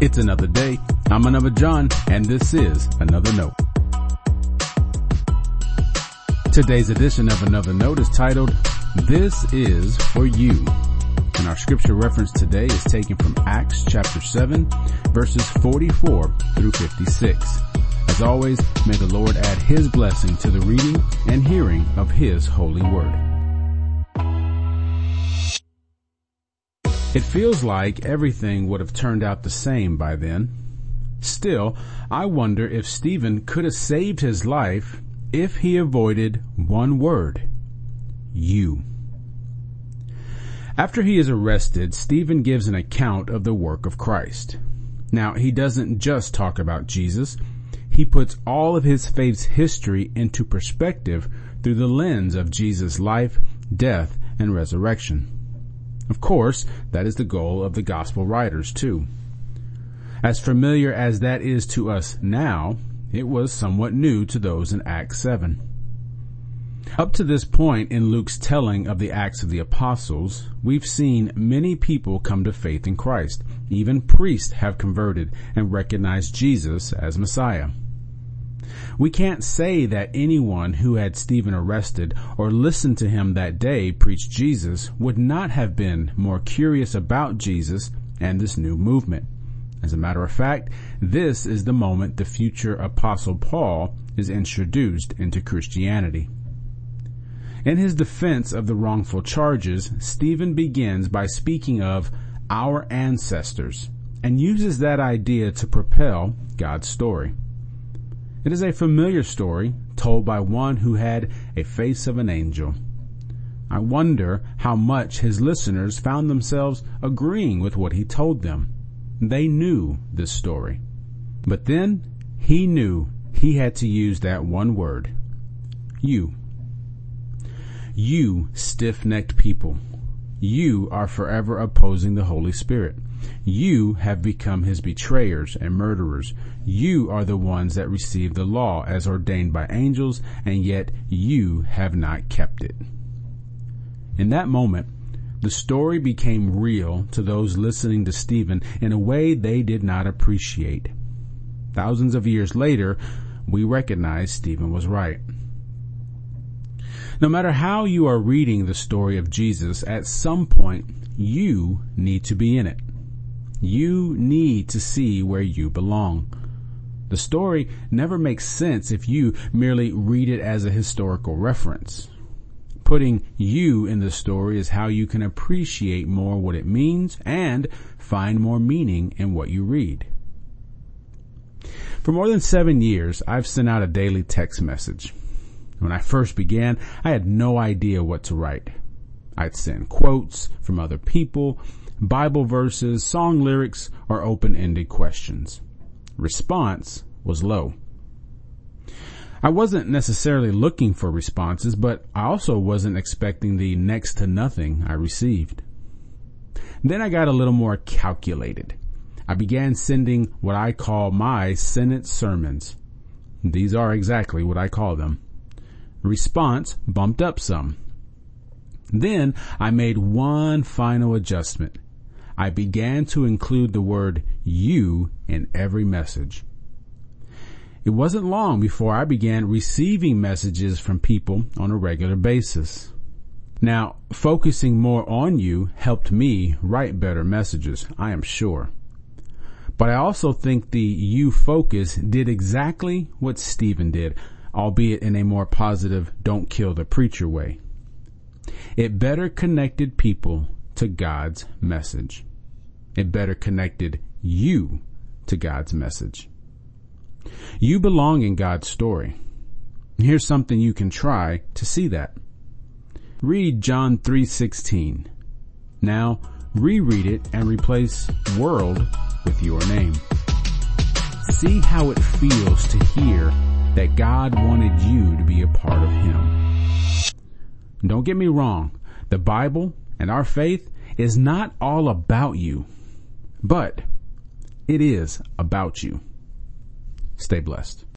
It's another day. I'm another John, and this is Another Note. Today's edition of Another Note is titled, This is for You. And our scripture reference today is taken from Acts chapter 7, verses 44 through 56. As always, may the Lord add His blessing to the reading and hearing of His holy word. It feels like everything would have turned out the same by then. Still, I wonder if Stephen could have saved his life if he avoided one word. You. After he is arrested, Stephen gives an account of the work of Christ. Now, he doesn't just talk about Jesus, he puts all of his faith's history into perspective through the lens of Jesus' life, death, and resurrection. Of course, that is the goal of the gospel writers too. As familiar as that is to us now, it was somewhat new to those in Acts 7. Up to this point in Luke's telling of the Acts of the Apostles, we've seen many people come to faith in Christ. Even priests have converted and recognized Jesus as Messiah. We can't say that anyone who had Stephen arrested or listened to him that day preach Jesus would not have been more curious about Jesus and this new movement. As a matter of fact, this is the moment the future apostle Paul is introduced into Christianity. In his defense of the wrongful charges, Stephen begins by speaking of our ancestors and uses that idea to propel God's story. It is a familiar story told by one who had a face of an angel. I wonder how much his listeners found themselves agreeing with what he told them. They knew this story. But then he knew he had to use that one word. You. You stiff-necked people. You are forever opposing the Holy Spirit. You have become his betrayers and murderers. You are the ones that received the law as ordained by angels, and yet you have not kept it. In that moment, the story became real to those listening to Stephen in a way they did not appreciate. Thousands of years later, we recognize Stephen was right. No matter how you are reading the story of Jesus, at some point, you need to be in it. You need to see where you belong. The story never makes sense if you merely read it as a historical reference. Putting you in the story is how you can appreciate more what it means and find more meaning in what you read. For more than seven years, I've sent out a daily text message. When I first began, I had no idea what to write. I'd send quotes from other people, Bible verses, song lyrics, or open-ended questions. Response was low. I wasn't necessarily looking for responses, but I also wasn't expecting the next to nothing I received. Then I got a little more calculated. I began sending what I call my sentence sermons. These are exactly what I call them. Response bumped up some. Then I made one final adjustment. I began to include the word you in every message. It wasn't long before I began receiving messages from people on a regular basis. Now, focusing more on you helped me write better messages, I am sure. But I also think the you focus did exactly what Stephen did albeit in a more positive don't kill the preacher way. It better connected people to God's message. It better connected you to God's message. You belong in God's story. Here's something you can try to see that. Read John 3:16. Now, reread it and replace world with your name. See how it feels to hear that God wanted you to be a part of Him. Don't get me wrong. The Bible and our faith is not all about you, but it is about you. Stay blessed.